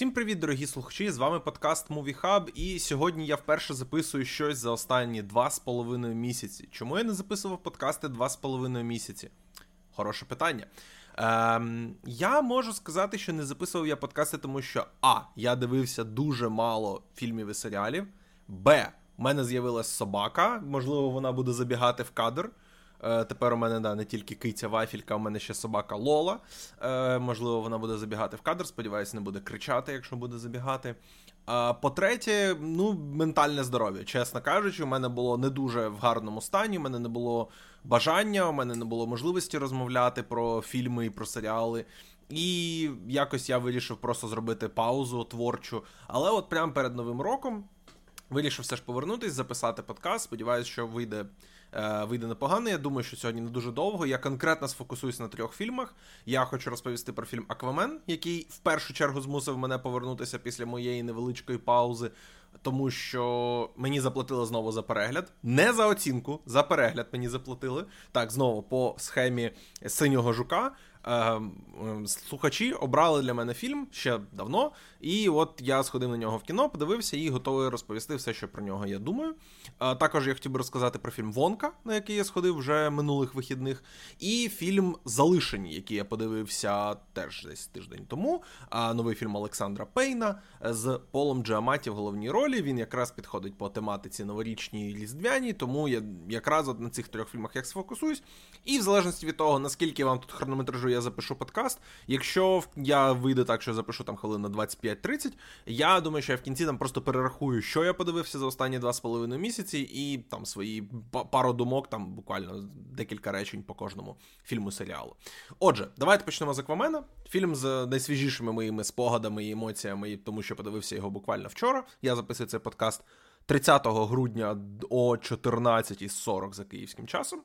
Всім привіт, дорогі слухачі! З вами подкаст Movie Hub, і сьогодні я вперше записую щось за останні два з половиною місяці. Чому я не записував подкасти два з половиною місяці? Хороше питання. Ем, Я можу сказати, що не записував я подкасти, тому що А. Я дивився дуже мало фільмів і серіалів. Б. У мене з'явилась собака, можливо, вона буде забігати в кадр. Е, Тепер у мене да, не тільки киця вафілька, у мене ще собака Лола. Е, Можливо, вона буде забігати в кадр. Сподіваюся, не буде кричати, якщо буде забігати. А по-третє, ну, ментальне здоров'я. Чесно кажучи, у мене було не дуже в гарному стані. У мене не було бажання, у мене не було можливості розмовляти про фільми і про серіали. І якось я вирішив просто зробити паузу творчу. Але от прямо перед новим роком вирішив все ж повернутись, записати подкаст. Сподіваюсь, що вийде. Е, вийде непогано. Я думаю, що сьогодні не дуже довго. Я конкретно сфокусуюсь на трьох фільмах. Я хочу розповісти про фільм Аквамен, який в першу чергу змусив мене повернутися після моєї невеличкої паузи. Тому що мені заплатили знову за перегляд, не за оцінку, за перегляд мені заплатили. Так, знову по схемі синього жука. Е, слухачі обрали для мене фільм ще давно, і от я сходив на нього в кіно, подивився і готовий розповісти все, що про нього я думаю. Е, також я хотів би розказати про фільм Вонка, на який я сходив вже минулих вихідних, і фільм Залишені, який я подивився теж десь тиждень тому. Новий фільм Олександра Пейна з Полом Джаматі в головній ролі. Він якраз підходить по тематиці новорічній різдвяній, тому я якраз от на цих трьох фільмах я сфокусуюсь. І в залежності від того, наскільки вам тут хронометражу я запишу подкаст. Якщо я вийде так, що запишу там хвилин на 25-30, я думаю, що я в кінці там просто перерахую, що я подивився за останні два з половиною місяці, і там свої пару думок, там буквально декілька речень по кожному фільму серіалу. Отже, давайте почнемо з Аквамена. Фільм з найсвіжішими моїми спогадами і емоціями, тому що подивився його буквально вчора. Я записую цей подкаст 30 грудня о 14.40 за київським часом.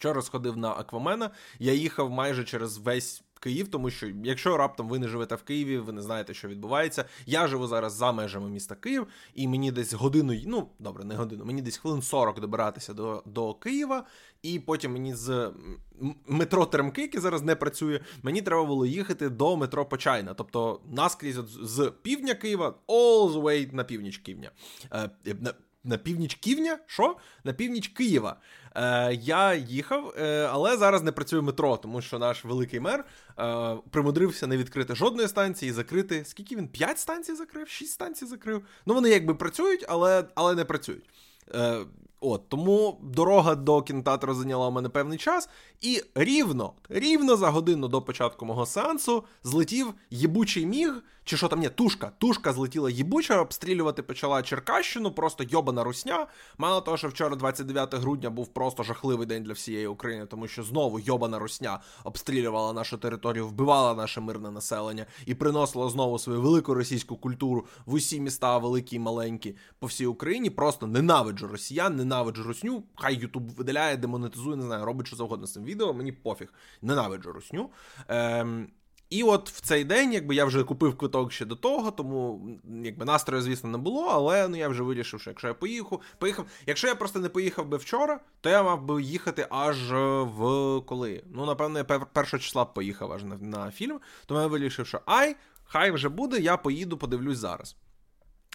Вчора сходив на Аквамена. Я їхав майже через весь Київ, тому що якщо раптом ви не живете в Києві, ви не знаєте, що відбувається. Я живу зараз за межами міста Київ, і мені десь годину, ну добре, не годину, мені десь хвилин 40 добиратися до до Києва, і потім мені з метро Теремки, яке зараз не працює, мені треба було їхати до метро Почайна. Тобто наскрізь з півдня Києва, all the way на північ. Е, на північ Ківня? Що? На північ Києва. Е, Я їхав, е, але зараз не працює метро, тому що наш великий мер е, примудрився не відкрити жодної станції, закрити. Скільки він? П'ять станцій закрив? Шість станцій закрив. Ну вони якби працюють, але але не працюють. Е, От тому дорога до кінотеатру зайняла у мене певний час, і рівно, рівно за годину до початку мого сеансу злетів єбучий міг. Чи що там ні, тушка, тушка злетіла їбуча, обстрілювати почала Черкащину, просто йобана русня. Мало того, що вчора, 29 грудня, був просто жахливий день для всієї України, тому що знову йобана русня обстрілювала нашу територію, вбивала наше мирне населення і приносила знову свою велику російську культуру в усі міста, великі і маленькі, по всій Україні. Просто ненавиджу росіян, ненавиджу русню. Хай Ютуб видаляє, демонетизує, не знаю, робить що завгодно з цим відео. Мені пофіг, ненавиджу русню. Ем, і от в цей день, якби я вже купив квиток ще до того, тому якби настрою, звісно, не було, але ну я вже вирішив, що якщо я поїхав, поїхав. Якщо я просто не поїхав би вчора, то я мав би їхати аж в коли. Ну, напевно, я першого числа поїхав аж на, на фільм, тому я вирішив, що ай, хай вже буде, я поїду, подивлюсь зараз.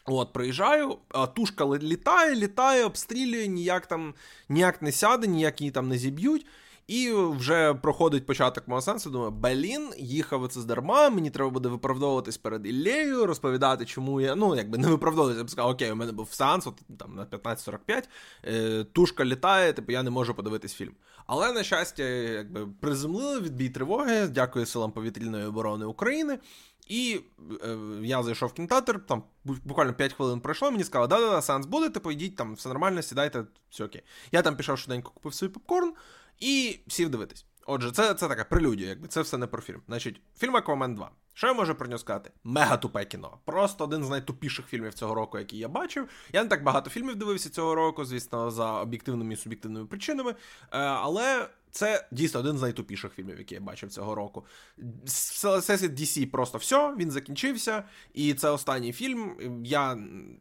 От, приїжджаю, а тушка літає, літає, обстрілює, ніяк там ніяк не сяде, ніяк її там не зіб'ють. І вже проходить початок мого сенсу. Думаю, Белін, їхав це здарма, мені треба буде виправдовуватись перед Іллею, розповідати, чому я. Ну, якби не виправдовуватися, я б сказав, окей, у мене був сеанс, от, там на 15.45, е, тушка літає, типу я не можу подивитись фільм. Але, на щастя, якби приземлили відбій тривоги, дякую силам повітряної оборони України. І е, я зайшов в кінотеатр, там буквально 5 хвилин пройшло, мені сказали, да-да-да, сеанс буде, типу, йдіть, там все нормально, сідайте, все окей. Я там пішов швиденько, купив свій попкорн і сів дивитись. Отже, це це така прелюдія, якби це все не про фільм. Значить, фільм Аквамен 2. Що я можу про нього сказати? Мега тупе кіно. Просто один з найтупіших фільмів цього року, який я бачив. Я не так багато фільмів дивився цього року, звісно, за об'єктивними і суб'єктивними причинами. Е, але це дійсно один з найтупіших фільмів, які я бачив цього року. Всесвіт DC просто все, він закінчився. І це останній фільм. Я,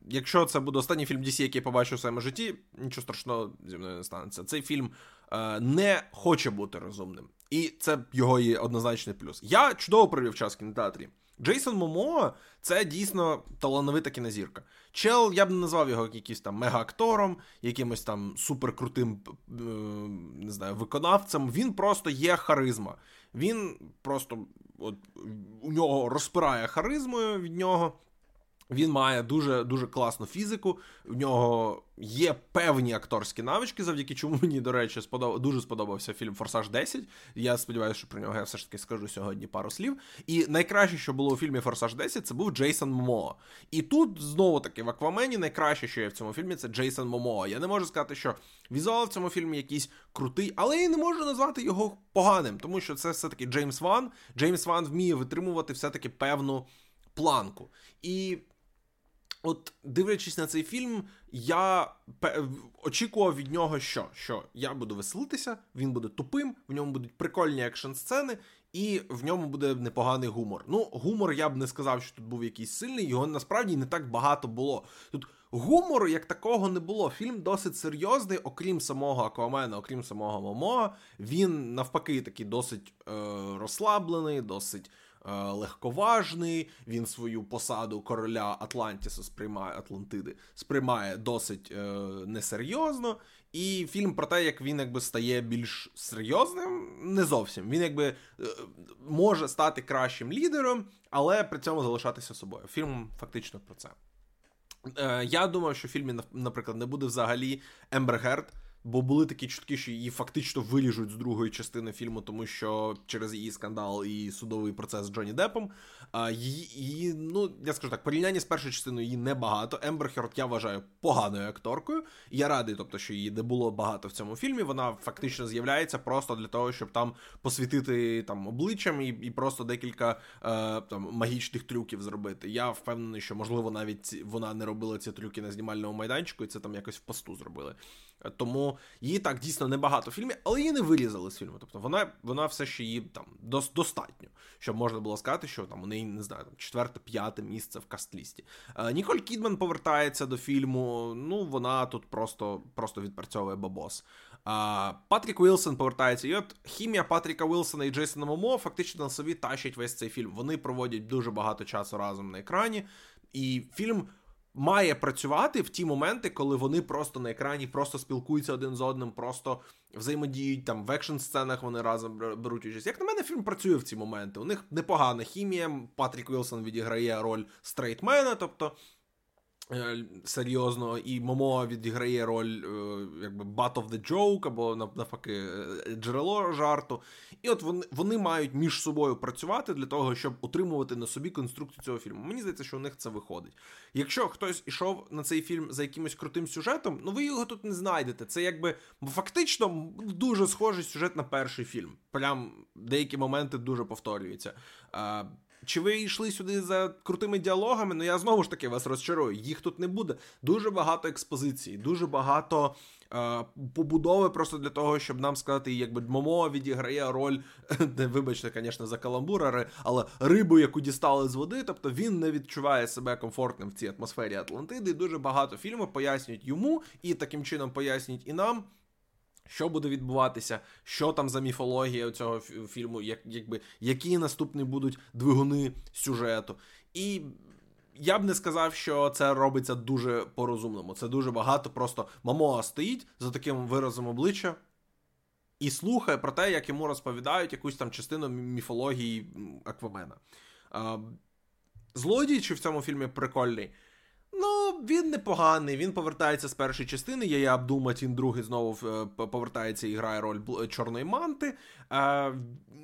Якщо це буде останній фільм DC, який я побачу в своєму житті, нічого страшного зі мною не станеться. Цей фільм е, не хоче бути розумним. І це його є однозначний плюс. Я чудово провів час в кінотеатрі. Джейсон Момоа це дійсно талановита кінозірка. Чел, я б не назвав його якимось там мега-актором, якимось там суперкрутим е, не знаю, виконавцем. Він просто є харизма. Він просто от, у нього розпирає харизмою від нього. Він має дуже дуже класну фізику. В нього є певні акторські навички, завдяки чому мені, до речі, сподоб... дуже сподобався фільм Форсаж 10. Я сподіваюся, що про нього я все ж таки скажу сьогодні пару слів. І найкраще, що було у фільмі Форсаж 10, це був Джейсон Момо. І тут знову таки в Аквамені найкраще, що є в цьому фільмі, це Джейсон Момо. Я не можу сказати, що візуал в цьому фільмі якийсь крутий, але я не можу назвати його поганим, тому що це все-таки Джеймс Ван. Джеймс Ван вміє витримувати все-таки певну планку. І От, дивлячись на цей фільм, я очікував від нього, що Що я буду веселитися, він буде тупим, в ньому будуть прикольні екшн-сцени, і в ньому буде непоганий гумор. Ну, гумор я б не сказав, що тут був якийсь сильний, його насправді не так багато було. Тут гумору як такого не було. Фільм досить серйозний, окрім самого Аквамена, окрім самого Момоа. Він навпаки такий досить е, розслаблений, досить. Е, легковажний. Він свою посаду короля Атлантіса сприймає Атлантиди, сприймає досить е, несерйозно. І фільм про те, як він якби стає більш серйозним, не зовсім. Він якби е, може стати кращим лідером, але при цьому залишатися собою. Фільм фактично про це. Е, Я думаю, що в фільмі, наприклад, не буде взагалі Ембер Герд, Бо були такі чутки, що її фактично виріжуть з другої частини фільму, тому що через її скандал і судовий процес з Джонні Деппом. А її, її, ну я скажу так, порівняння з першою частиною її небагато. Ембер Херт я вважаю поганою акторкою. Я радий, тобто, що її не було багато в цьому фільмі. Вона фактично з'являється просто для того, щоб там посвітити там обличчям і і просто декілька е, там магічних трюків зробити. Я впевнений, що можливо навіть вона не робила ці трюки на знімальному майданчику, і це там якось в посту зробили. Тому її так дійсно небагато в фільмі, але її не вирізали з фільму. Тобто вона вона все ще її там достатньо, щоб можна було сказати, що там у неї не знаю, там четверте-п'яте місце в кастлісті. Е, Ніколь Кідман повертається до фільму. Ну вона тут просто просто відпрацьовує бабос. А, Патрік Уілсон повертається. І от хімія Патріка Уілсона і Джейсона Момо фактично на собі тащить весь цей фільм. Вони проводять дуже багато часу разом на екрані, і фільм має працювати в ті моменти, коли вони просто на екрані просто спілкуються один з одним, просто взаємодіють там в екшн сценах. Вони разом беруть участь. Як на мене, фільм працює в ці моменти. У них непогана хімія. Патрік Вілсон відіграє роль straight man а, тобто серйозно, і Момоа відіграє роль е, якби butt of the joke, або навпаки, е, джерело жарту. І от вони вони мають між собою працювати для того, щоб утримувати на собі конструкцію цього фільму. Мені здається, що у них це виходить. Якщо хтось ішов на цей фільм за якимось крутим сюжетом, ну ви його тут не знайдете. Це якби фактично дуже схожий сюжет на перший фільм. Прям деякі моменти дуже повторюються. Чи ви йшли сюди за крутими діалогами? Ну я знову ж таки вас розчарую. Їх тут не буде. Дуже багато експозицій, дуже багато е, побудови просто для того, щоб нам сказати, якби Момо відіграє роль, вибачте, звісно, за каламбур, але рибу, яку дістали з води. Тобто він не відчуває себе комфортним в цій атмосфері Атлантиди. Дуже багато фільмів пояснюють йому і таким чином пояснюють і нам. Що буде відбуватися, що там за міфологія цього фільму, як, якби, які наступні будуть двигуни сюжету. І я б не сказав, що це робиться дуже по-розумному. Це дуже багато. Просто Мамоа стоїть за таким виразом обличчя і слухає про те, як йому розповідають якусь там частину міфології Аквамена. Злодій, чи в цьому фільмі прикольний. Ну, він непоганий, він повертається з першої частини. Я Абдул-Матін другий знову е, повертається і грає роль чорної манти. Е,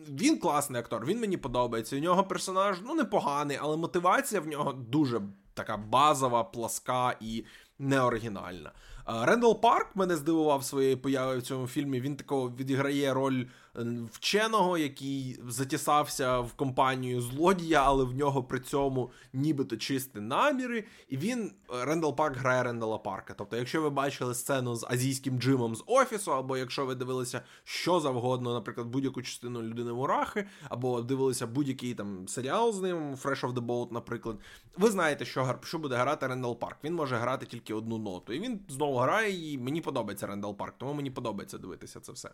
він класний актор, він мені подобається. У нього персонаж ну непоганий, але мотивація в нього дуже така базова, пласка і неоригінальна. Е, Рендал Парк мене здивував своєю появою в цьому фільмі. Він такого відіграє роль Е, вченого, який затісався в компанію злодія, але в нього при цьому нібито чисті наміри. І він е, Рендал Парк грає Рендала Парка. Тобто, якщо ви бачили сцену з азійським джимом з офісу, або якщо ви дивилися що завгодно, наприклад, будь-яку частину людини Мурахи, або дивилися будь-який там серіал з ним, Fresh of the Boat, наприклад, ви знаєте, що що буде грати Рендал Парк. Він може грати тільки одну ноту. І він знову грає, і мені подобається Рендал Парк, тому мені подобається дивитися це все.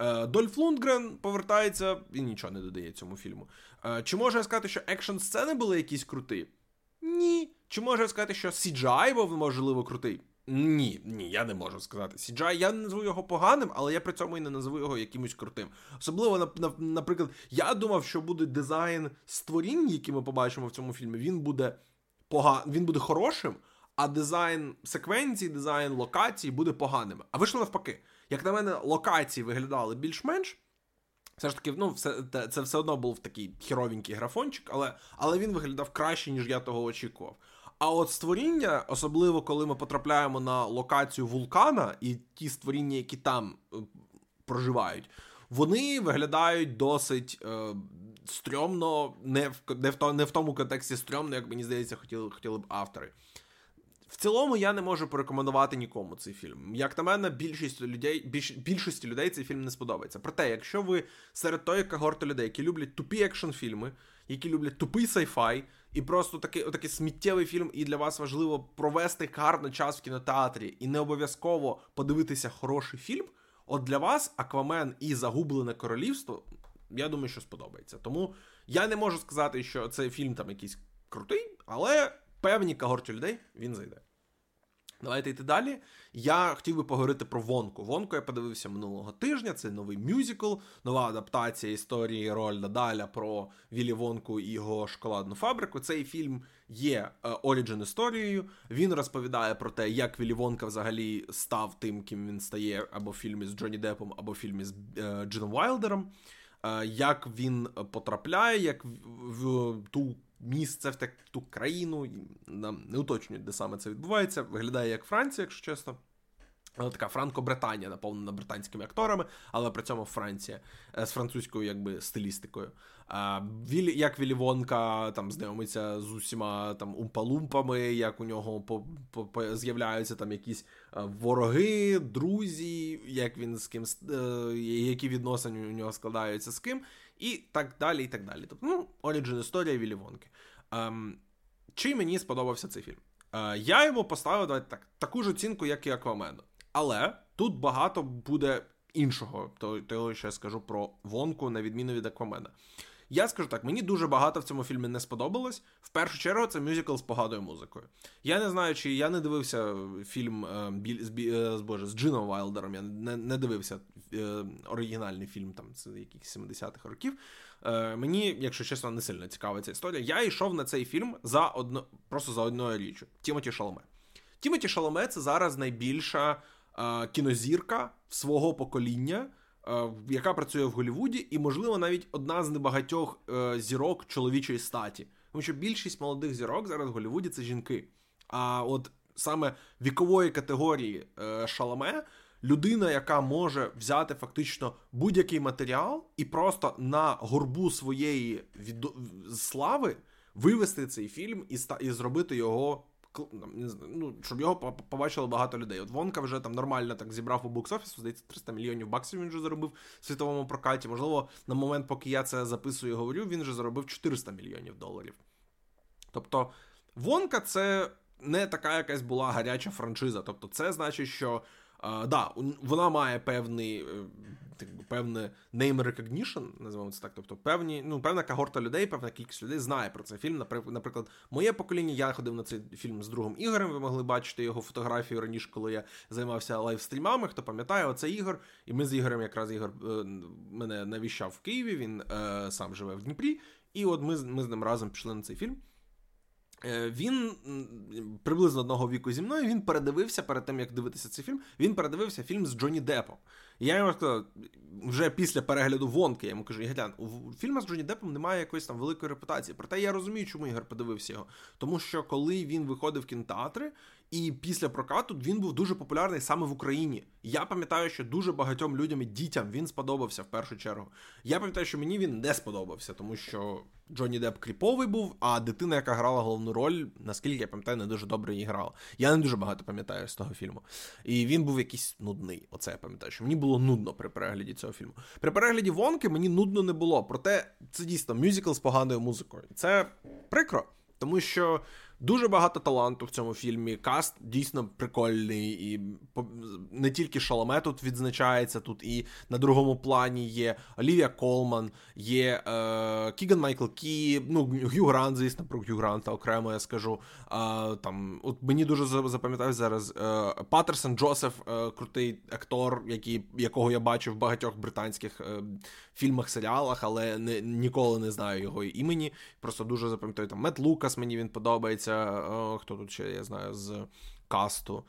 Е, Дольф Лундгрен повертається і нічого не додає цьому фільму. Е, чи можу я сказати, що екшн сцени були якісь круті? Ні. Чи можу я сказати, що CGI був можливо крутий? Ні, ні, я не можу сказати. CGI, я не назву його поганим, але я при цьому і не назву його якимось крутим. Особливо, наприклад, я думав, що буде дизайн створінь, які ми побачимо в цьому фільмі, він буде поган... він буде хорошим, а дизайн секвенцій, дизайн локацій буде поганим. А вийшло навпаки. Як на мене, локації виглядали більш-менш. Все ж таки, ну, все, це все одно був такий хіровенький графончик, але але він виглядав краще, ніж я того очікував. А от створіння, особливо коли ми потрапляємо на локацію вулкана, і ті створіння, які там е, проживають, вони виглядають досить е, стрьомно, не в не в, не в тому контексті стрьомно, як мені здається, хотіли хотіли б автори. В цілому я не можу порекомендувати нікому цей фільм. Як на мене, більшість людей більш, більшості людей цей фільм не сподобається. Проте, якщо ви серед тої когорти людей, які люблять тупі екшн фільми, які люблять тупий sci-fi, і просто такий отакий сміттєвий фільм, і для вас важливо провести гарний час в кінотеатрі і не обов'язково подивитися хороший фільм. От для вас Аквамен і Загублене королівство, я думаю, що сподобається. Тому я не можу сказати, що цей фільм там якийсь крутий, але певні когорті людей він зайде. Давайте йти далі. Я хотів би поговорити про Вонку. Вонку я подивився минулого тижня. Це новий мюзикл, нова адаптація історії Рольда Даля про Вілі Вонку і його шоколадну фабрику. Цей фільм є оріджин історією. Він розповідає про те, як Вілі Вонка взагалі став тим, ким він стає або в фільмі з Джонні Депом, або в фільмі з е, Джином Вайлдером. Е, як він потрапляє, як в ту місце в ту країну, нам не уточнюють, де саме це відбувається. Виглядає як Франція, якщо чесно. Але така Франко-Британія, наповнена британськими акторами, але при цьому Франція е, з французькою якби стилістикою. А, Вілі, Як Вілі Вонка там знайомиться з усіма там умпалумпами, як у нього з'являються там якісь е, вороги, друзі, як він з ким е, які відносини у нього складаються з ким і так далі. і так далі. Тобто, ну, Origin історія Вілі Вонки. Ем, Чи мені сподобався цей фільм? Е, Я йому поставив давайте так, таку ж оцінку, як і Аквамену. Але тут багато буде іншого, того, що я скажу про Вонку, на відміну від Аквамена. Я скажу так, мені дуже багато в цьому фільмі не сподобалось. В першу чергу, це мюзикл з поганою музикою. Я не знаю, чи я не дивився фільм е, з, з Боже, з Джином Вайлдером. Я не не дивився е, оригінальний фільм там з якихось 70-х років. Е, Мені, якщо чесно, не сильно цікава ця історія. Я йшов на цей фільм за одно, просто за одною річчю. Тімоті Шаломе. Тімоті Шаломе це зараз найбільша е, кінозірка свого покоління. Е, яка працює в Голлівуді, і, можливо, навіть одна з небагатьох е, зірок чоловічої статі. Тому що більшість молодих зірок зараз в Голлівуді це жінки. А от саме вікової категорії е, Шаламе людина, яка може взяти фактично будь-який матеріал і просто на горбу своєї від... слави вивести цей фільм і і зробити його ну, щоб його побачило багато людей. От Вонка вже там нормально так зібрав у бокс-офісу, здається, 300 мільйонів баксів він вже заробив в світовому прокаті. Можливо, на момент, поки я це записую і говорю, він вже заробив 400 мільйонів доларів. Тобто, Вонка це не така якась була гаряча франшиза. Тобто, це значить, що. Да, вона має певний е, певне name recognition, називаємо це так. Тобто певні, ну, певна когорта людей, певна кількість людей знає про цей фільм. Наприклад, моє покоління, я ходив на цей фільм з другом Ігорем. Ви могли бачити його фотографію раніше, коли я займався лайвстрімами. Хто пам'ятає, оце Ігор. І ми з Ігорем, якраз Ігор е, мене навіщав в Києві. Він е, сам живе в Дніпрі. І от ми ми з ним разом пішли на цей фільм. Е, він приблизно одного віку зі мною він передивився перед тим, як дивитися цей фільм. Він передивився фільм з Джонні Депом. І я йому сказав, вже після перегляду вонки, я йому кажу, Ігорян, у фільму з Джонні Депом немає якоїсь там великої репутації. Проте я розумію, чому Ігор подивився його. Тому що коли він виходив в кінотеатри, і після прокату він був дуже популярний саме в Україні. Я пам'ятаю, що дуже багатьом людям і дітям він сподобався в першу чергу. Я пам'ятаю, що мені він не сподобався, тому що Джонні Депп кріповий був, а дитина, яка грала головну роль, наскільки я пам'ятаю, не дуже добре її грала. Я не дуже багато пам'ятаю з того фільму. І він був якийсь нудний. Оце я пам'ятаю, що мені було нудно при перегляді цього фільму. При перегляді Вонки мені нудно не було. Проте це дійсно мюзикл з поганою музикою. Це прикро, тому що Дуже багато таланту в цьому фільмі. Cast дійсно прикольний, і не тільки Шаламе тут відзначається, тут і на другому плані є Олівія Колман, є е, Кіган Майкл Кі, ну Г'ю Грант, звісно, про Г'ю Гранта окремо я скажу. Е, там, от Мені дуже запам'ятав зараз е, Патерсон Джосеф, е, крутий актор, який, якого я бачив в багатьох британських е, фільмах, серіалах, але не, ніколи не знаю його імені. Просто дуже запам'ятаю там Мет Лукас, мені він подобається. О, хто тут ще я знаю з касту.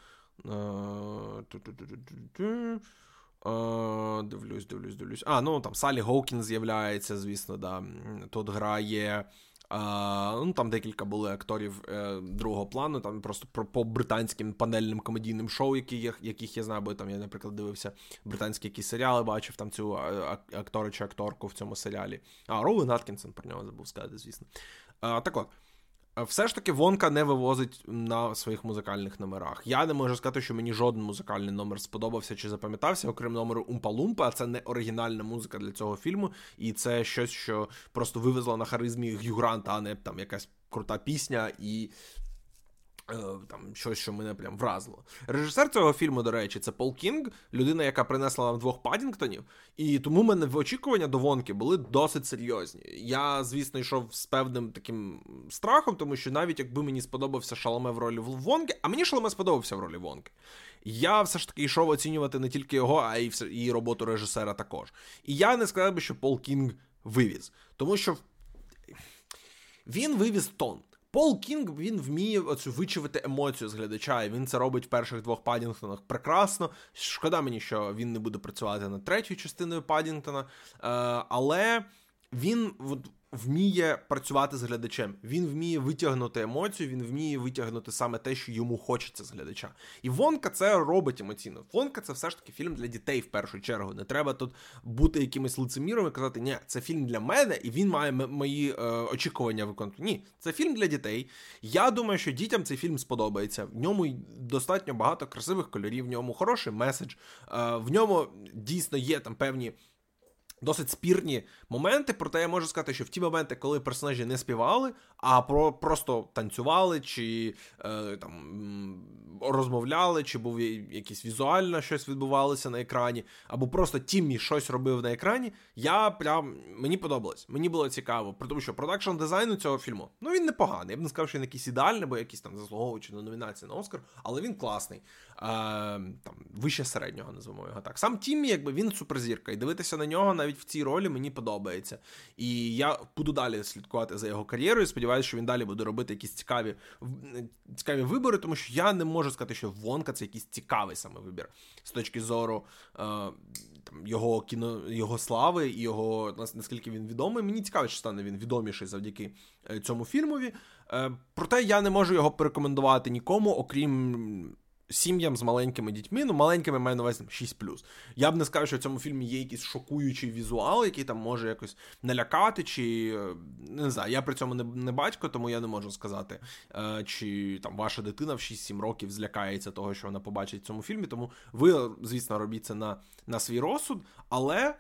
Дивлюсь, дивлюсь, дивлюсь. А, ну там Салі Гоукін з'являється, звісно, да. Тут грає. А, ну, Там декілька були акторів е, другого плану, там просто про, по британським панельним комедійним шоу, яких я знаю, бо там я, наприклад, дивився британські якісь серіали, бачив там цю актора чи акторку в цьому серіалі. А, Роуен Аткінсон про нього забув сказати, звісно. А, Так от. Все ж таки Вонка не вивозить на своїх музикальних номерах. Я не можу сказати, що мені жоден музикальний номер сподобався чи запам'ятався, окрім номеру Умпа-Лумпа, це не оригінальна музика для цього фільму, і це щось, що просто вивезло на харизмі Гюгранта, а не там якась крута пісня і Е, там щось, що мене прям вразило. Режисер цього фільму, до речі, це Пол Кінг, людина, яка принесла нам двох Падінгтонів, і тому в мене в очікування до Вонки були досить серйозні. Я, звісно, йшов з певним таким страхом, тому що навіть якби мені сподобався Шаломе в ролі Вонки, а мені Шаломе сподобався в ролі Вонки. Я все ж таки йшов оцінювати не тільки його, а й і роботу режисера також. І я не сказав би, що Пол Кінг вивіз, тому що він вивіз тон. Пол Кінг він вміє оцю вичувати емоцію з глядача, і він це робить в перших двох Падінгтонах прекрасно. Шкода мені, що він не буде працювати над третьою частиною Падінгтона, е, але він от, вміє працювати з глядачем. Він вміє витягнути емоцію, він вміє витягнути саме те, що йому хочеться з глядача. І Вонка це робить емоційно. Вонка це все ж таки фільм для дітей в першу чергу. Не треба тут бути якимось лицеміром і казати, ні, це фільм для мене, і він має мої е, очікування виконувати. Ні, це фільм для дітей. Я думаю, що дітям цей фільм сподобається. В ньому достатньо багато красивих кольорів, в ньому хороший меседж, е, в ньому дійсно є там певні. Досить спірні моменти, проте я можу сказати, що в ті моменти, коли персонажі не співали, а про просто танцювали, чи е, там розмовляли, чи був якийсь візуально щось відбувалося на екрані, або просто Тіммі щось робив на екрані, я прям мені подобалось. Мені було цікаво, тому що продакшн дизайну цього фільму ну він непоганий. Я б не сказав, що він якийсь ідеальний, бо якийсь там заслуговуючи на номінації на Оскар, але він класний. Е, там Вище середнього, називаємо його так. Сам Тіммі, якби він суперзірка, і дивитися на нього навіть в цій ролі мені подобається. І я буду далі слідкувати за його кар'єрою. Сподіваюся, що він далі буде робити якісь цікаві цікаві вибори, тому що я не можу сказати, що Вонка це якийсь цікавий саме вибір з точки зору е, там, його кіно, його слави і його наскільки він відомий. Мені цікаво, чи стане він відоміший завдяки е, цьому фільмові. Е, проте я не можу його порекомендувати нікому, окрім сім'ям з маленькими дітьми, ну маленькими маю на увазі 6 Я б не сказав, що в цьому фільмі є якийсь шокуючий візуал, який там може якось налякати, чи е, не знаю, я при цьому не не батько, тому я не можу сказати, е, чи там ваша дитина в 6-7 років злякається того, що вона побачить в цьому фільмі. Тому ви, звісно, робіть це на, на свій розсуд, але.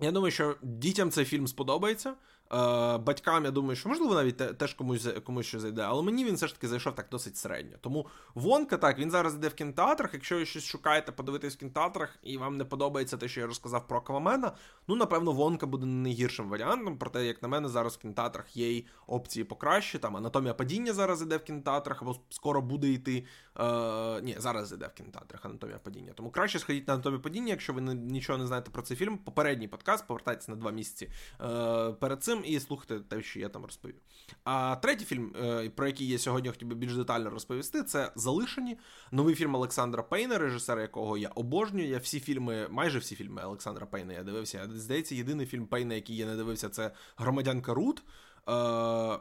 Я думаю, що дітям цей фільм сподобається. Е, батькам, я думаю, що можливо навіть теж комусь комусь що зайде, але мені він все ж таки зайшов так досить середньо. Тому Вонка, так, він зараз йде в кінотеатрах. Якщо ви щось шукаєте, подивитись в кінотеатрах, і вам не подобається те, що я розказав про Аквамена, ну напевно, Вонка буде найгіршим варіантом. Проте, як на мене, зараз в кінотеатрах є й опції покраще. Там анатомія падіння зараз іде в кінотеатрах, або скоро буде йти. Е, Ні, зараз іде в кінотеатрах анатомія падіння. Тому краще сходіть на анатомію падіння, якщо ви нічого не знаєте про цей фільм. Попередній подкаст, повертайтеся на два місяці е, перед цим і слухайте те, що я там розповів. А третій фільм, е, про який я сьогодні хотів би більш детально розповісти, це Залишені. Новий фільм Олександра Пейна, режисера якого я обожнюю. Я всі фільми, майже всі фільми Олександра Пейна я дивився. Здається, єдиний фільм Пейна, який я не дивився, це Громадянка Рут. Е,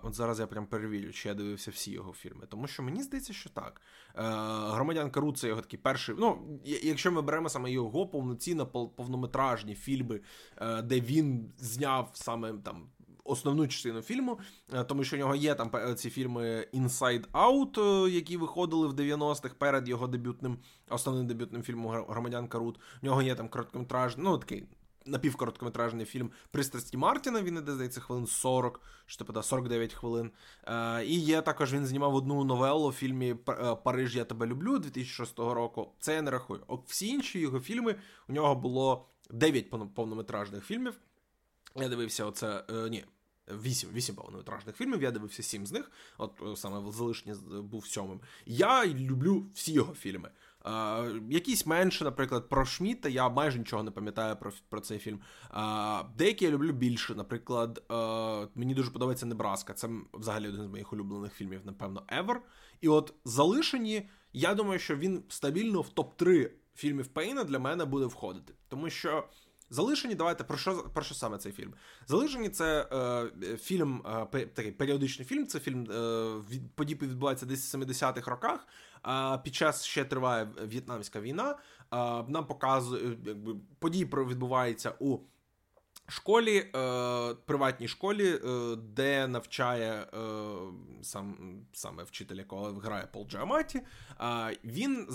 От зараз я прям перевірю, чи я дивився всі його фільми. Тому що мені здається, що так. Е, Громадянка Рут це його такий перший. Ну, якщо ми беремо саме його повноцінно повнометражні фільми, е, де він зняв саме там основну частину фільму, е, тому що у нього є там ці фільми Inside Out, е, які виходили в 90-х перед його дебютним, основним дебютним фільмом Громадянка Рут. У нього є там короткометраж, ну такий напівкороткометражний фільм Пристрасті Мартіна. Він іде, здається, хвилин 40, що типу, 49 хвилин. Е, І є також він знімав одну новелу в фільмі е, Париж, я тебе люблю 2006 року. Це я не рахую. Всі інші його фільми у нього було 9 повнометражних фільмів. Я дивився, оце. Е, ні. Вісім вісім повнометражних фільмів, я дивився сім з них. От е, саме залишні був сьомим. Я люблю всі його фільми. Е, якісь менше, наприклад, про Шміта, я майже нічого не пам'ятаю про про цей фільм. Е, деякі я люблю більше. Наприклад, е, мені дуже подобається Небраска. Це взагалі один з моїх улюблених фільмів, напевно, ever. І от залишені, я думаю, що він стабільно в топ-3 фільмів Пейна для мене буде входити. Тому що. Залишені, давайте про що про що саме цей фільм? Залишені це е, фільм, е, такий періодичний фільм. Це фільм е, події відбувається десь в 70-х роках. Е, під час ще триває В'єтнамська війна. Е, нам показує, якби події відбуваються у школі, е, приватній школі, е, де навчає е, сам саме вчитель, якого грає Пол Джаматі. Він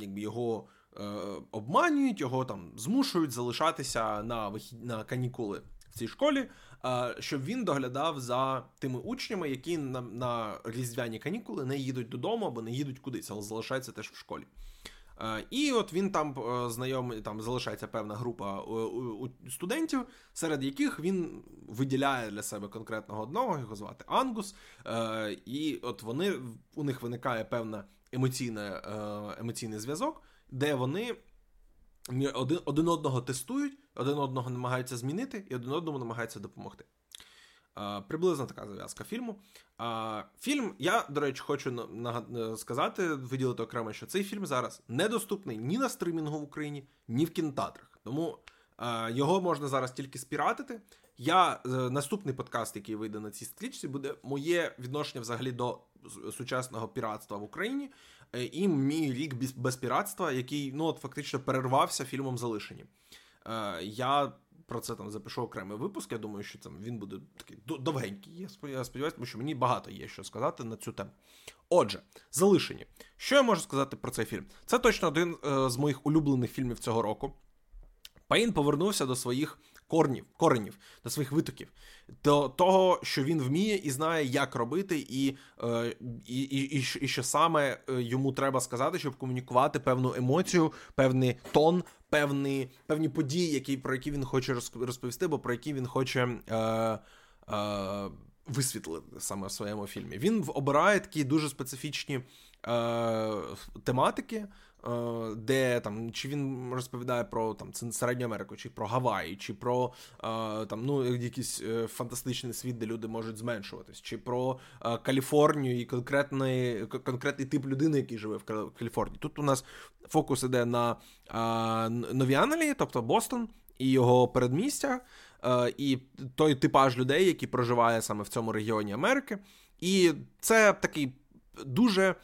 якби його. Е, обманюють його там, змушують залишатися на вихід на канікули в цій школі, е, щоб він доглядав за тими учнями, які на на різдвяні канікули не їдуть додому або не їдуть кудись, але залишаються теж в школі. Е, і от він там знайомий, там залишається певна група студентів, серед яких він виділяє для себе конкретного одного, його звати Ангус. І от вони у них виникає певна емоційна, емоційний зв'язок де вони один один одного тестують, один одного намагаються змінити, і один одному намагаються допомогти. Приблизно така зав'язка фільму. Фільм, я, до речі, хочу е, сказати, виділити окремо, що цей фільм зараз недоступний ні на стримінгу в Україні, ні в кінотеатрах. Тому його можна зараз тільки спіратити. Я е, наступний подкаст, який вийде на цій стрічці, буде моє відношення взагалі до сучасного піратства в Україні. Е, і мій рік без піратства, який ну от фактично перервався фільмом Залишені. Е, я про це там запишу окремий випуск. Я думаю, що там він буде такий довгенький. Я сподіваюся, тому що мені багато є що сказати на цю тему. Отже, залишені. Що я можу сказати про цей фільм? Це точно один е, з моїх улюблених фільмів цього року. Пейн повернувся до своїх корнів, коренів, до своїх витоків, до того, що він вміє і знає, як робити, і е, і, і, і, що саме е, йому треба сказати, щоб комунікувати певну емоцію, певний тон, певні певні події, які, про які він хоче розповісти, або про які він хоче. Е, е, Висвітлити саме в своєму фільмі. Він обирає такі дуже специфічні е, тематики, де там чи він розповідає про там Середню Америку, чи про Гаваї, чи про е, там ну якийсь е, фантастичний світ, де люди можуть зменшуватись, чи про Каліфорнію і конкретний конкретний тип людини, який живе в Каліфорнії. Тут у нас фокус іде на Нові Англії, тобто Бостон і його передмістя, і той типаж людей, який проживає саме в цьому регіоні Америки. І це такий дуже.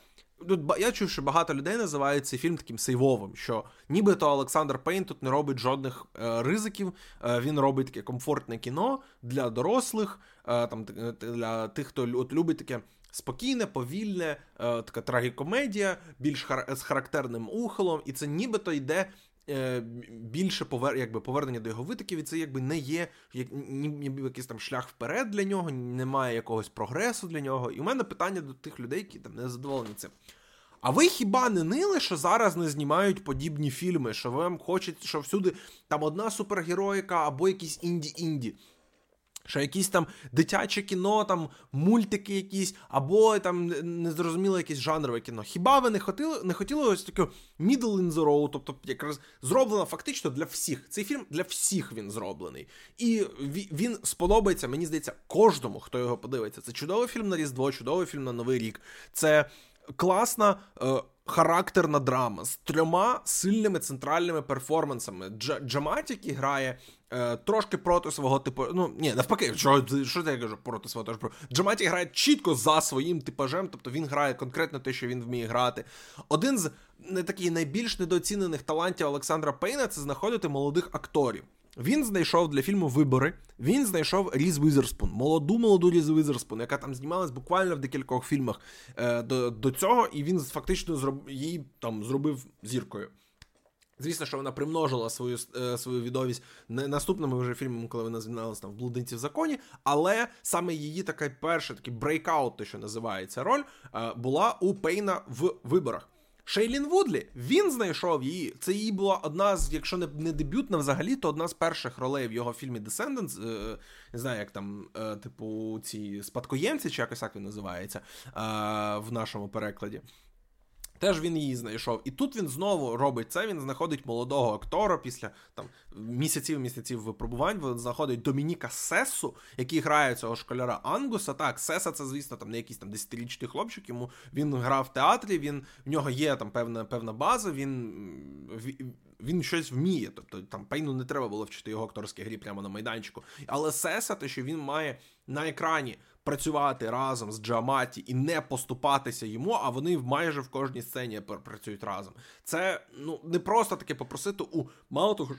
Тут я чув, що багато людей називають цей фільм таким сейвовим, що нібито Олександр Пейн тут не робить жодних е, ризиків. Е, він робить таке комфортне кіно для дорослих, е, там для тих, хто от любить таке спокійне, повільне, е, така трагікомедія, більш хар- з характерним ухилом, і це нібито йде Е, більше повер... якби, повернення до його витоків, і це якби не є як, ніби якийсь там шлях вперед для нього, немає якогось прогресу для нього. І у мене питання до тих людей, які там не задоволені цим. А ви хіба не нили, що зараз не знімають подібні фільми? Що вам хочуть, що всюди там одна супергероїка або якісь інді-інді? Що якісь там дитяче кіно, там мультики якісь, або там незрозуміле якесь жанрове кіно. Хіба ви не хотіли не хотіли ось таке middle in the road, тобто якраз зроблено фактично для всіх. Цей фільм для всіх він зроблений. І він сподобається, мені здається, кожному, хто його подивиться. Це чудовий фільм на Різдво, чудовий фільм на Новий рік. Це класна. Е, характерна драма з трьома сильними центральними перформансами. Дж- Джамат, який грає е, трошки проти свого типу. Ну, ні, навпаки, що що я кажу проти свого типу? Джаматі грає чітко за своїм типажем, тобто він грає конкретно те, що він вміє грати. Один з не таких найбільш недооцінених талантів Олександра Пейна це знаходити молодих акторів. Він знайшов для фільму вибори. Він знайшов Різ Візерспун, молоду молоду Різ Візерспун, яка там знімалась буквально в декількох фільмах е, до до цього, і він фактично зроб, її там зробив зіркою. Звісно, що вона примножила свою е, свою відомість наступними вже фільмами, коли вона змінилася там в блондинці в законі. Але саме її така перша такий breakout, те, що називається роль, е, була у Пейна в виборах. Шейлін Вудлі він знайшов її. Це її була одна з, якщо не не дебютна, взагалі, то одна з перших ролей в його фільмі Descendants, е, Не знаю, як там, е, типу, ці спадкоємці, чи якось так він називається е, в нашому перекладі. Теж він її знайшов. І тут він знову робить це. Він знаходить молодого актора після там місяців місяців випробувань. Він знаходить Домініка Сесу, який грає цього школяра Ангуса. Так, Сеса, це, звісно, там не якийсь там десятирічний хлопчик. Йому він грав в театрі. Він в нього є там певна певна база. Він він щось вміє. Тобто там Пейну не треба було вчити його акторській грі прямо на майданчику. Але Сеса, те, що він має на екрані працювати разом з Джаматі і не поступатися йому, а вони майже в кожній сцені працюють разом. Це ну не просто таке попросити у мало того.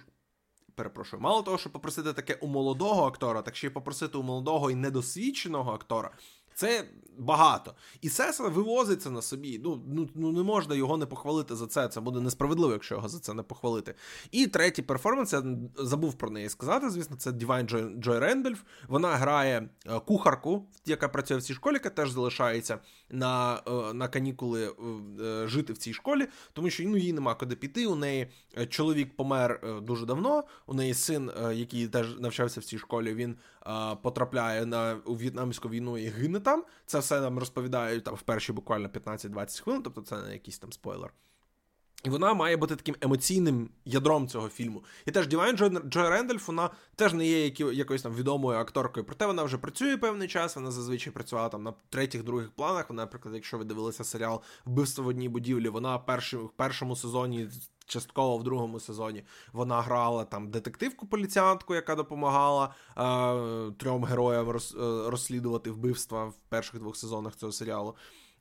Перепрошую, мало того, що попросити таке у молодого актора, так ще й попросити у молодого і недосвідченого актора. Це багато. І Сеса вивозиться на собі. Ну, ну ну не можна його не похвалити за це. Це буде несправедливо, якщо його за це не похвалити. І третій перформанс, я забув про неї сказати. Звісно, це Дівайн Джой, Джой Рендольф. Вона грає е, кухарку, яка працює в цій школі, яка теж залишається на е, на канікули е, жити в цій школі, тому що ну, їй нема куди піти. У неї чоловік помер дуже давно. У неї син, який теж навчався в цій школі, він потрапляє на у В'єтнамську війну і гине там. Це все нам розповідають там в перші буквально 15-20 хвилин, тобто це не якийсь там спойлер. І вона має бути таким емоційним ядром цього фільму. І теж Дівайн Джо, Джо Рендельф, вона теж не є які, якоюсь там відомою акторкою. Проте вона вже працює певний час. Вона зазвичай працювала там на третіх, других планах. Вона, наприклад, якщо ви дивилися серіал Вбивство в одній будівлі, вона перші, в першому сезоні. Частково в другому сезоні вона грала там детективку поліціантку, яка допомагала е, трьом героям роз, е, розслідувати вбивства в перших двох сезонах цього серіалу.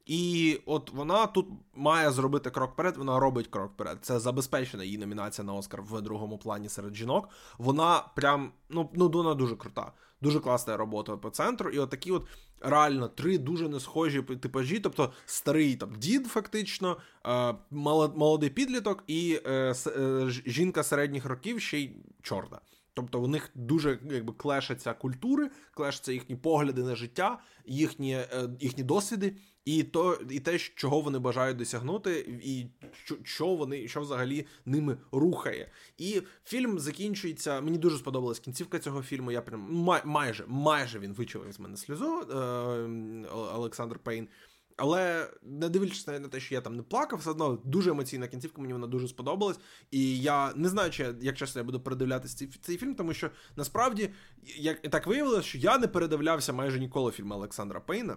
І от вона тут має зробити крок вперед, вона робить крок вперед. Це забезпечена її номінація на Оскар в другому плані серед жінок. Вона прям ну ну вона дуже крута, дуже класна робота по центру. І от такі от реально три дуже несхожі типажі, тобто старий там дід, фактично, е, молодий підліток і е, е, жінка середніх років ще й чорна. Тобто у них дуже якби клешаться культури, клешаться їхні погляди на життя, їхні їхні досвіди, і то, і те, чого вони бажають досягнути, і що вони що взагалі ними рухає. І фільм закінчується. Мені дуже сподобалась кінцівка цього фільму. Я прям май, майже майже він вичавив з мене сльозу е, Олександр Пейн. Але не дивлячись на те, що я там не плакав, все одно дуже емоційна кінцівка, мені вона дуже сподобалась. І я не знаю, чи як часто я буду передивлятися цей цей фільм, тому що насправді як так виявилося, що я не передивлявся майже ніколи фільми Олександра Пейна.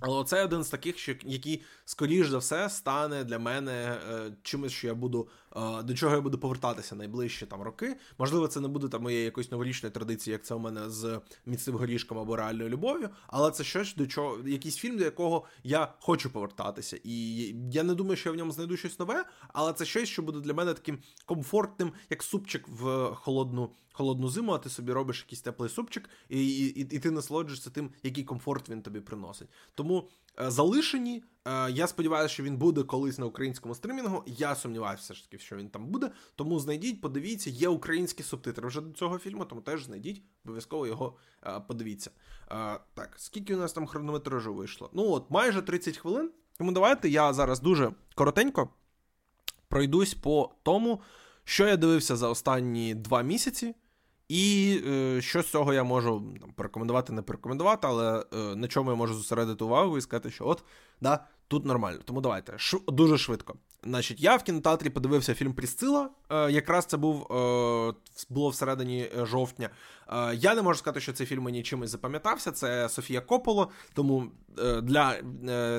Але це один з таких, що який, скоріш за все, стане для мене е, чимось, що я буду е, до чого я буду повертатися найближчі там роки. Можливо, це не буде там моєї якоїсь новорічної традиції, як це у мене з міцним горішком або реальною любов'ю. Але це щось до чого, якийсь фільм, до якого я хочу повертатися. І я не думаю, що я в ньому знайду щось нове, але це щось, що буде для мене таким комфортним, як супчик в холодну холодну зиму, а ти собі робиш якийсь теплий супчик, і і, і ти насолоджуєшся тим, який комфорт він тобі приносить. Тому е, залишені. Е, я сподіваюся, що він буде колись на українському стримінгу. Я сумніваюся, все ж таки, що він там буде. Тому знайдіть, подивіться, є українські субтитри вже до цього фільму, тому теж знайдіть, обов'язково його е, подивіться. Е, так, скільки у нас там хронометражу вийшло? Ну от, майже 30 хвилин. Тому давайте я зараз дуже коротенько пройдусь по тому, що я дивився за останні два місяці. І е, що з цього я можу там, порекомендувати, не порекомендувати, але е, на чому я можу зосередити увагу і сказати, що от, да, тут нормально. Тому давайте ш- дуже швидко. Значить, я в кінотеатрі подивився фільм Прісцила. Е, якраз це був е, було всередині е, жовтня. Я не можу сказати, що цей фільм мені чимось запам'ятався. Це Софія Кополо. Тому для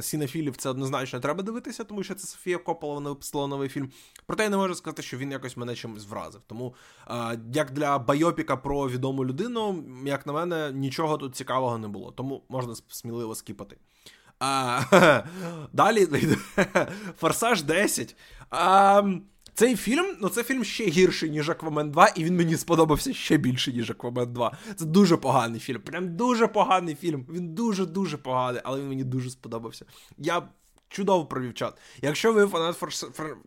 сінефілів це однозначно треба дивитися, тому що це Софія Коппола, вона випустила новий фільм. Проте я не можу сказати, що він якось мене чимось вразив. Тому як для байопіка про відому людину, як на мене, нічого тут цікавого не було. Тому можна сміливо скіпати. А, Далі Форсаж 10. А, Цей фільм, ну це фільм ще гірший, ніж Аквамен 2, і він мені сподобався ще більше, ніж Аквамен 2. Це дуже поганий фільм. Прям дуже поганий фільм. Він дуже-дуже поганий, але він мені дуже сподобався. Я чудово провів час. Якщо ви фанат форс... фр...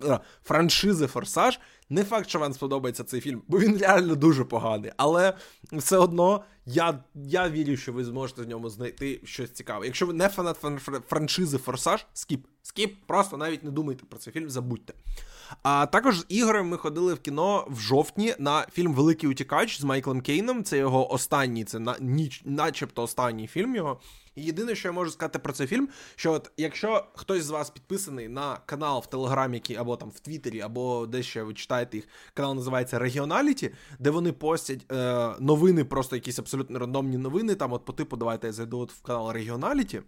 франшизи Форсаж, не факт, що вам сподобається цей фільм, бо він реально дуже поганий. Але все одно я я вірю, що ви зможете в ньому знайти щось цікаве. Якщо ви не фанат франшизи Форсаж, skip. Skip, просто навіть не думайте про цей фільм, забудьте. А також з Ігорем ми ходили в кіно в жовтні на фільм Великий Утікач з Майклом Кейном. Це його останній, це на ніч, начебто останній фільм його. І єдине, що я можу сказати про цей фільм, що от якщо хтось з вас підписаний на канал в Телеграмі, або там в Твіттері, або десь ще ви читаєте їх, канал називається Регіоналіті, де вони постять е, новини, просто якісь абсолютно рандомні новини. Там, от по типу, давайте я зайду от в канал Регіоналіті.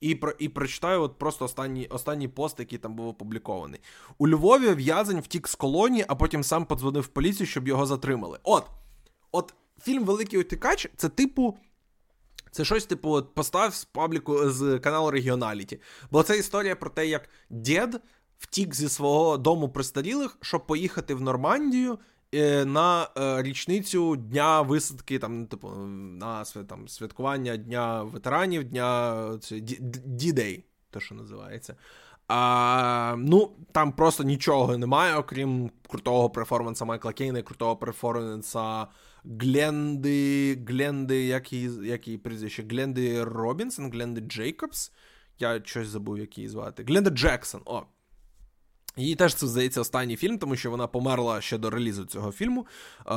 І про і прочитаю от просто останній останній пост, який там був опублікований. У Львові в'язень втік з колонії, а потім сам подзвонив в поліцію, щоб його затримали. От от фільм Великий Утікач це типу це щось, типу, от постав з пабліку з каналу Регіоналіті. Бо це історія про те, як дід втік зі свого дому престарілих, щоб поїхати в Нормандію е, на е, річницю дня висадки, там, ну, типу, на там, святкування Дня ветеранів, дня D-Day, то що називається. А, Ну, там просто нічого немає, окрім крутого перформанса Майкла Кейна і крутого перформанса Гленди. Гленди, як її, як її прізвище? Гленди Робінсон, Гленди Джейкобс. Я щось забув, як її звати. Гленда Джексон. О. Її теж це здається останній фільм, тому що вона померла ще до релізу цього фільму. Е,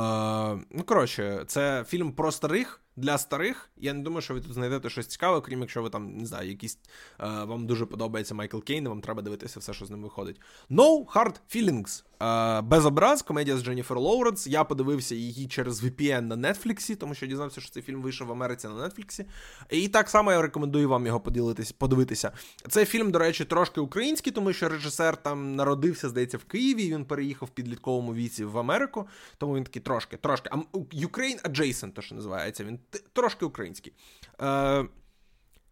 Ну, коротше, це фільм про старих для старих. Я не думаю, що ви тут знайдете щось цікаве, крім якщо ви там не знаю, якісь е, вам дуже подобається Майкл Кейн, вам треба дивитися все, що з ним виходить. No Hard Feelings. Е, без образ, комедія з Дженніфер Лоуренс. Я подивився її через VPN на Нетфліксі, тому що дізнався, що цей фільм вийшов в Америці на Нетфліксі. І так само я рекомендую вам його поділитись, подивитися. Цей фільм, до речі, трошки український, тому що режисер там народився, здається, в Києві. і Він переїхав в підлітковому віці в Америку. Тому він такий трошки, трошки. Ukraine Adjacent, то що називається. Він трошки український. Е,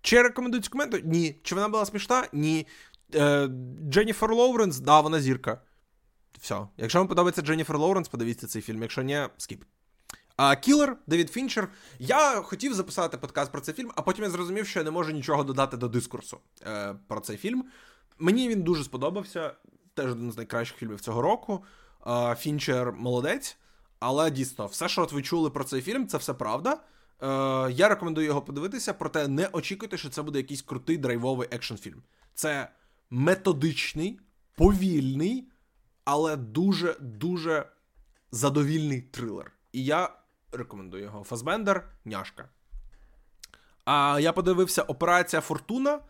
Чи рекомендують цю коменту? Ні. Чи вона була смішна? Ні. Е, Дженніфер Лоуренс, да, вона зірка. Все. Якщо вам подобається Дженніфер Лоуренс, подивіться цей фільм. Якщо ні, скіп. А Кілер, Девід Фінчер. Я хотів записати подкаст про цей фільм, а потім я зрозумів, що я не можу нічого додати до дискурсу е, про цей фільм. Мені він дуже сподобався. Теж один з найкращих фільмів цього року. Е, Фінчер молодець. Але дійсно, все, що от ви чули про цей фільм, це все правда. Е, Я рекомендую його подивитися, проте не очікуйте, що це буде якийсь крутий драйвовий екшн фільм. Це методичний, повільний, але дуже-дуже задовільний трилер. І я рекомендую його. Фасбендер, няшка. А я подивився Операція Фортуна.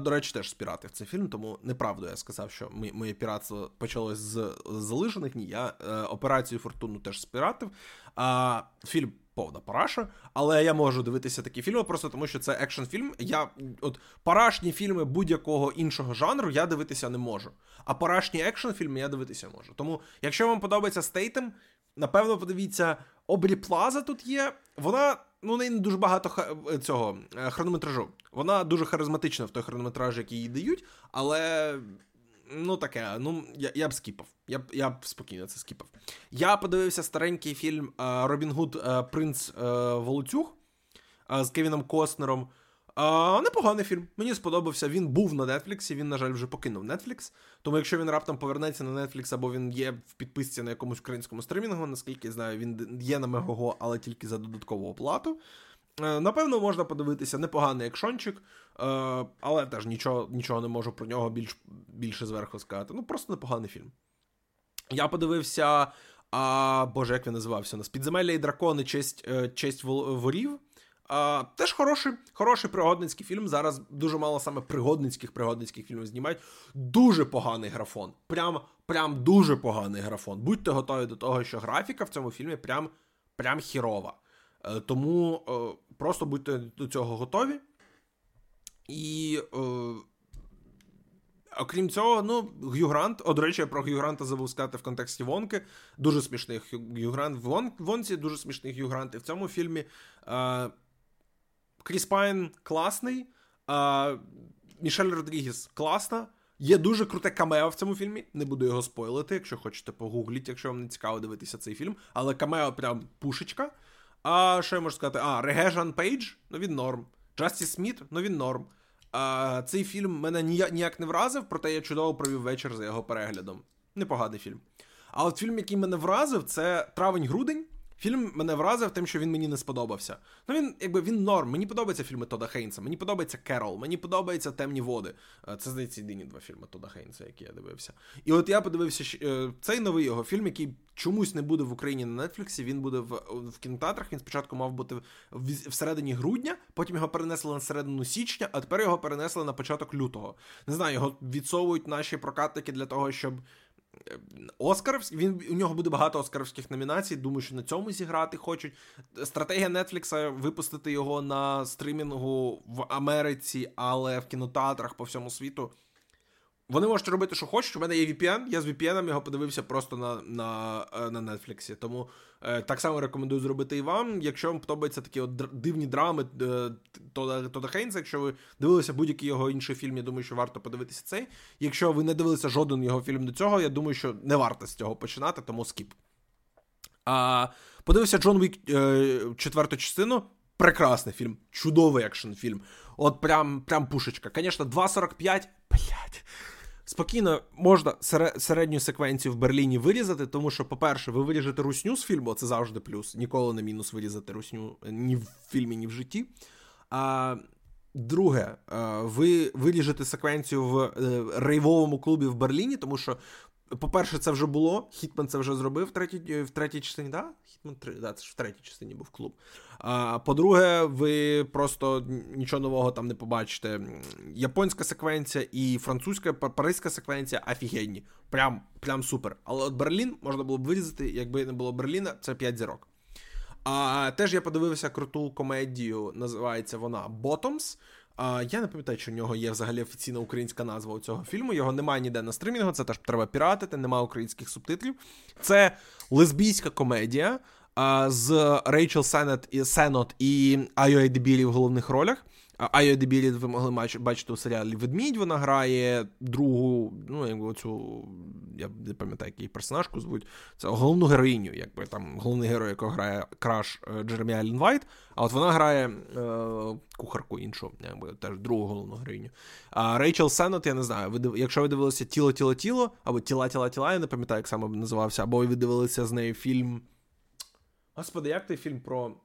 До речі, теж з піратів цей фільм, тому неправду я сказав, що моє піратство почалось з залишених. Ні, я е, операцію Фортуну теж спіратив. А фільм повна параша, але я можу дивитися такі фільми, просто тому що це екшн фільм. Я от парашні фільми будь-якого іншого жанру я дивитися не можу. А парашні екшн фільми я дивитися можу. Тому, якщо вам подобається Стейтем, напевно, подивіться, Обрі Плаза тут є. Вона ну, не дуже багато цього е, хронометражу. Вона дуже харизматична в той хронометраж, який їй дають, але. Ну, таке, ну, я я б скіпав. Я б я б спокійно це скіпав. Я подивився старенький фільм е, Робін Гуд е, Принц Волоцюг з Кевіном Костнером. Непоганий фільм. Мені сподобався. Він був на Нетфліксі, він, на жаль, вже покинув Netflix. Тому якщо він раптом повернеться на Netflix, або він є в підписці на якомусь українському стримінгу, наскільки я знаю, він є на Мегого, але тільки за додаткову оплату. Е, напевно, можна подивитися непоганий екшончик, е, але теж нічого нічого не можу про нього більш, більше зверху сказати. Ну, просто непоганий фільм. Я подивився. А, Боже, як він називався? нас? Підземелля і дракони, честь е, честь ворів. А, Теж хороший хороший пригодницький фільм. Зараз дуже мало саме пригодницьких пригодницьких фільмів знімають. Дуже поганий графон. Прям прям дуже поганий графон. Будьте готові до того, що графіка в цьому фільмі прям прям хірова. Тому просто будьте до цього готові. І. Е, Окрім цього, ну, Гью Грант, о, до речі, я про Гью Гранта забув сказати в контексті Вонки. Дуже смішний Г'ю Грант. В Вон, Вонці дуже смішний Г'ю Грант. І в цьому фільмі е, Кріс Пайн класний, а Мішель Родрігес класна. Є дуже круте камео в цьому фільмі. Не буду його спойлити, якщо хочете погугліть, якщо вам не цікаво дивитися цей фільм. Але камео прям пушечка. А що я можу сказати? А, Регежан Пейдж, ну він норм. Джастіс Сміт, ну він норм. А, Цей фільм мене ніяк, не вразив, проте я чудово провів вечір за його переглядом. Непоганий фільм. А от фільм, який мене вразив, це Травень-грудень. Фільм мене вразив тим, що він мені не сподобався. Ну він якби він норм. Мені подобаються фільми Тода Хейнса, мені подобається Керол, мені подобаються Темні води. Е, це здається єдині два фільми Тода Хейнса, які я дивився. І от я подивився е, цей новий його фільм, який чомусь не буде в Україні на Нетфліксі. Він буде в в кінотеатрах. Він спочатку мав бути в, всередині грудня, потім його перенесли на середину січня, а тепер його перенесли на початок лютого. Не знаю, його відсовують наші прокатники для того, щоб. Оскаровський, він у нього буде багато оскаровських номінацій. Думаю, що на цьому зіграти хочуть. Стратегія Нетфлікса випустити його на стримінгу в Америці, але в кінотеатрах по всьому світу вони можуть робити, що хочуть. У мене є VPN, я з VPN його подивився просто на на, е, на Netflix. Тому е, так само рекомендую зробити і вам. Якщо вам подобаються такі от дивні драми е, Тодда Хейнса, якщо ви дивилися будь-який його інший фільм, я думаю, що варто подивитися цей. Якщо ви не дивилися жоден його фільм до цього, я думаю, що не варто з цього починати, тому skip. А, Подивився Джон Вік е, четверту частину. Прекрасний фільм, чудовий екшн фільм. От прям прям пушечка. Звісно, 2.45. Блять спокійно можна середню секвенцію в Берліні вирізати, тому що, по-перше, ви виріжете русню з фільму, це завжди плюс. Ніколи не мінус вирізати русню ні в фільмі, ні в житті. А Друге, ви виріжете секвенцію в е, рейвовому клубі в Берліні, тому що по-перше, це вже було. Хітман це вже зробив в третій в третій частині. Да? Хітман 3, да, це ж в третій частині був клуб. А по-друге, ви просто нічого нового там не побачите. Японська секвенція і французька паризька секвенція офігенні. Прям прям супер. Але от Берлін можна було б вирізати, якби не було Берліна, це 5 зірок. А теж я подивився круту комедію, називається вона Bottoms. А, Я не пам'ятаю, що у нього є взагалі офіційна українська назва у цього фільму. Його немає ніде на стримінгу, це теж треба піратити, немає українських субтитрів. Це лесбійська комедія з Рейчел Сенет і Айо Едебілі в головних ролях. Айо ви могли бачити у серіалі Ведмідь. Вона грає другу, ну якби оцю, я не пам'ятаю, який персонажку звуть. Це головну героїню, якби там головний герой, якого грає crush е, Джеремі Аллен Вайт. А от вона грає е, кухарку іншу, якби теж другу головну героїню. А Рейчел Сеннет, я не знаю, ви якщо ви дивилися тіло, тіло, тіло, або тіла, тіла, тіла, я не пам'ятаю, як саме називався, або ви дивилися з нею фільм. Господи, як той фільм про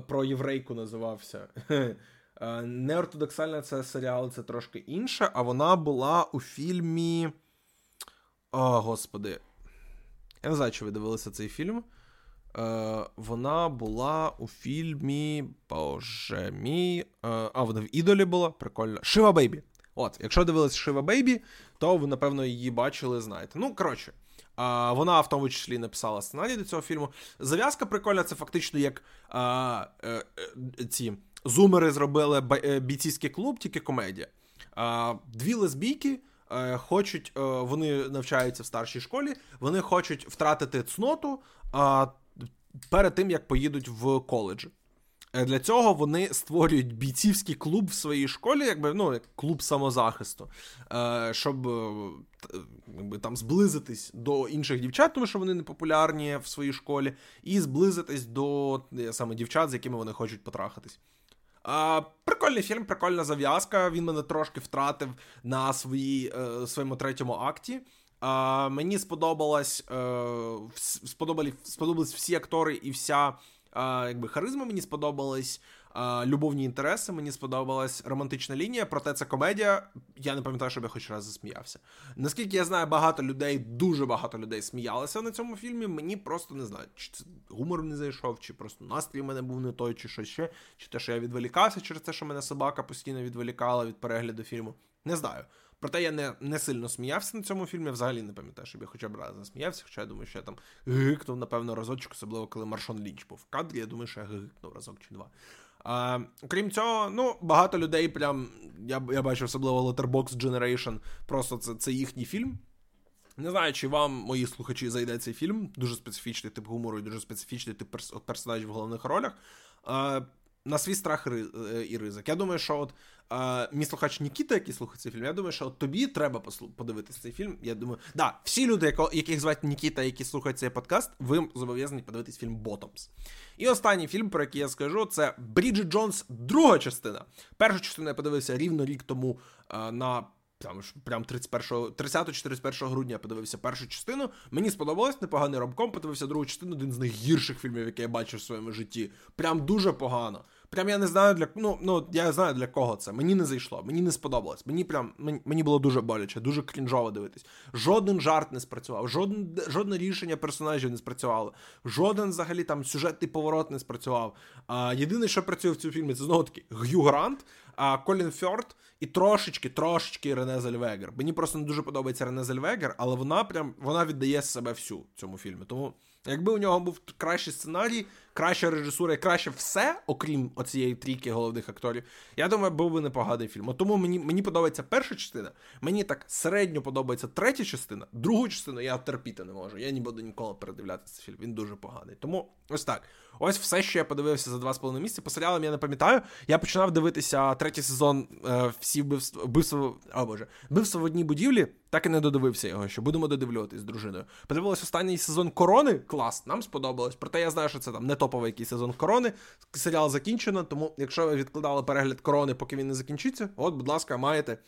про єврейку називався. Е, неортодоксальна це серіал, це трошки інше, а вона була у фільмі. О, господи. Я не знаю, чи ви дивилися цей фільм. Е, Вона була у фільмі. Боже мій. Е, а, вона в ідолі була. Прикольно. Шива Бейбі. От, якщо дивилися Шива Бейбі, то ви, напевно, її бачили, знаєте. Ну, коротше. А, Вона в тому числі написала сценарій до цього фільму. Зав'язка прикольна, це фактично як а, е, е, ці зумери зробили е, бійцівський клуб, тільки комедія. А, Дві лесбійки е, хочуть, е, вони навчаються в старшій школі, вони хочуть втратити цноту перед тим, як поїдуть в коледж. Е, для цього вони створюють бійцівський клуб в своїй школі, якби ну, клуб самозахисту, е, щоб е, якби, там зблизитись до інших дівчат, тому що вони не популярні в своїй школі, і зблизитись до саме дівчат, з якими вони хочуть потрахатись. А, Прикольний фільм, прикольна зав'язка. Він мене трошки втратив на свої, своєму третьому акті. А, Мені сподобалось, сподобались, сподобались всі актори і вся якби харизма мені сподобалась, любовні інтереси, мені сподобалась романтична лінія, проте це комедія. Я не пам'ятаю, щоб я хоч раз засміявся. Наскільки я знаю, багато людей, дуже багато людей сміялися на цьому фільмі. Мені просто не знаю, чи це гумор не зайшов, чи просто настрій в мене був не той, чи щось ще, чи те, що я відволікався через те, що мене собака постійно відволікала від перегляду фільму. Не знаю. Проте я не не сильно сміявся на цьому фільмі. Взагалі не пам'ятаю, щоб я хоча б раз не сміявся, хоча я думаю, що я там гикнув, напевно, разочок, особливо коли Маршон Лінч був в кадрі. Я думаю, що я гикнув разок чи два. А, Крім цього, ну, багато людей прям. Я я бачу, особливо Letterboxd Generation, просто це, це їхній фільм. Не знаю, чи вам, мої слухачі, зайде цей фільм. Дуже специфічний тип гумору і дуже специфічний тип перс- персонажів в головних ролях. А, на свій страх і ризик. Я думаю, що от е, мій слухач Нікіта, який слухає цей фільм, я думаю, що от тобі треба послу- подивитися цей фільм. Я думаю, да, всі люди, яких звати Нікіта, які слухають цей подкаст, ви зобов'язані подивитись фільм Ботомс. І останній фільм, про який я скажу, це Бріджит Джонс, друга частина. Першу частину я подивився рівно рік тому е, на там прям 30-41 грудня подивився першу частину. Мені сподобалось непоганий ромком, подивився другу частину, один з найгірших фільмів, який я бачив в своєму житті. Прям дуже погано. Прям я не знаю для ну, ну я знаю для кого це. Мені не зайшло, мені не сподобалось. Мені прям мені, було дуже боляче, дуже крінжово дивитись. Жоден жарт не спрацював, жоден, жодне рішення персонажів не спрацювало, жоден взагалі там сюжетний поворот не спрацював. А, Єдине, що працює в цьому фільмі, це знову таки Г'ю Грант, а Колін Фьорд і трошечки, трошечки Рене Зельвегер. Мені просто не дуже подобається Рене Зельвегер, але вона прям вона віддає себе всю цьому фільмі. Тому, якби у нього був кращий сценарій, краща режисура і краще все, окрім оцієї трійки головних акторів, я думаю, був би непоганий фільм. Тому мені мені подобається перша частина, мені так середньо подобається третя частина, другу частину я терпіти не можу. Я не буду ніколи передивлятися фільм. Він дуже поганий. Тому ось так. Ось все, що я подивився за два з половиною місяці. По серіалам я не пам'ятаю. Я починав дивитися третій сезон е, всі вбивства, вбивства, о боже, вбивство в одній будівлі, так і не додивився його, що будемо додивлюватись з дружиною. Подивилась останній сезон корони. Клас, нам сподобалось. Проте я знаю, що це там не топовий якийсь сезон корони. Серіал закінчено, тому якщо ви відкладали перегляд корони, поки він не закінчиться, от, будь ласка, маєте.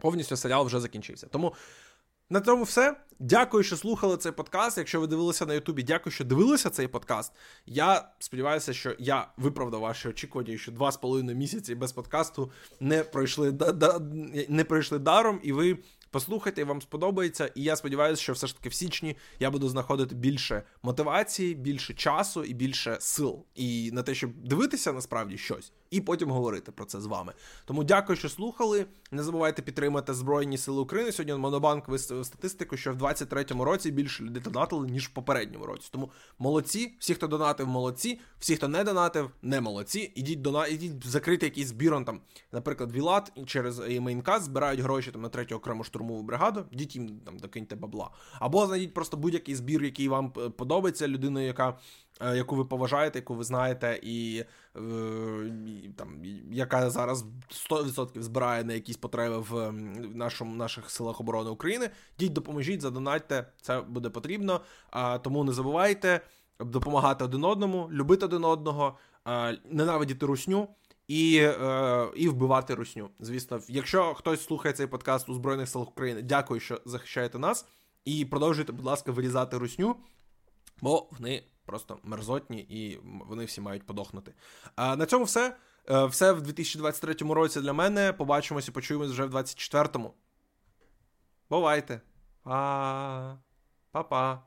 Повністю серіал вже закінчився. Тому на цьому все. Дякую, що слухали цей подкаст. Якщо ви дивилися на Ютубі, дякую, що дивилися цей подкаст. Я сподіваюся, що я виправдав ваші очікування, що два з половиною місяці без подкасту не пройшли не пройшли даром, і ви послухайте, вам сподобається. І я сподіваюся, що все ж таки в січні я буду знаходити більше мотивації, більше часу і більше сил. І на те, щоб дивитися насправді щось, і потім говорити про це з вами. Тому дякую, що слухали. Не забувайте підтримати Збройні Сили України. Сьогодні Монобанк виставив статистику, що в 23-му році більше людей донатили, ніж в попередньому році. Тому молодці, всі, хто донатив, молодці, всі, хто не донатив, не молодці. Ідіть дона, ідіть закрити якийсь збір, там, наприклад, Вілат через Мейнкас збирають гроші там на третю окрему штурмову бригаду. Йдіть їм там докиньте бабла. Або знайдіть просто будь-який збір, який вам подобається, людиною, яка. Е, яку ви поважаєте, яку ви знаєте, і, е, і там яка зараз 100% збирає на якісь потреби в нашому наших силах оборони України. Йдіть, допоможіть, задонатьте, це буде потрібно. А тому не забувайте допомагати один одному, любити один одного, ненавидіти русню. І е, і вбивати русню. Звісно, якщо хтось слухає цей подкаст у Збройних силах України, дякую, що захищаєте нас. І продовжуйте, будь ласка, вирізати русню, бо вони просто мерзотні і вони всі мають подохнути. А на цьому все. Е, все в 2023 році для мене. Побачимося, почуємось вже в 2024-му. Бувайте. Па. Па-па.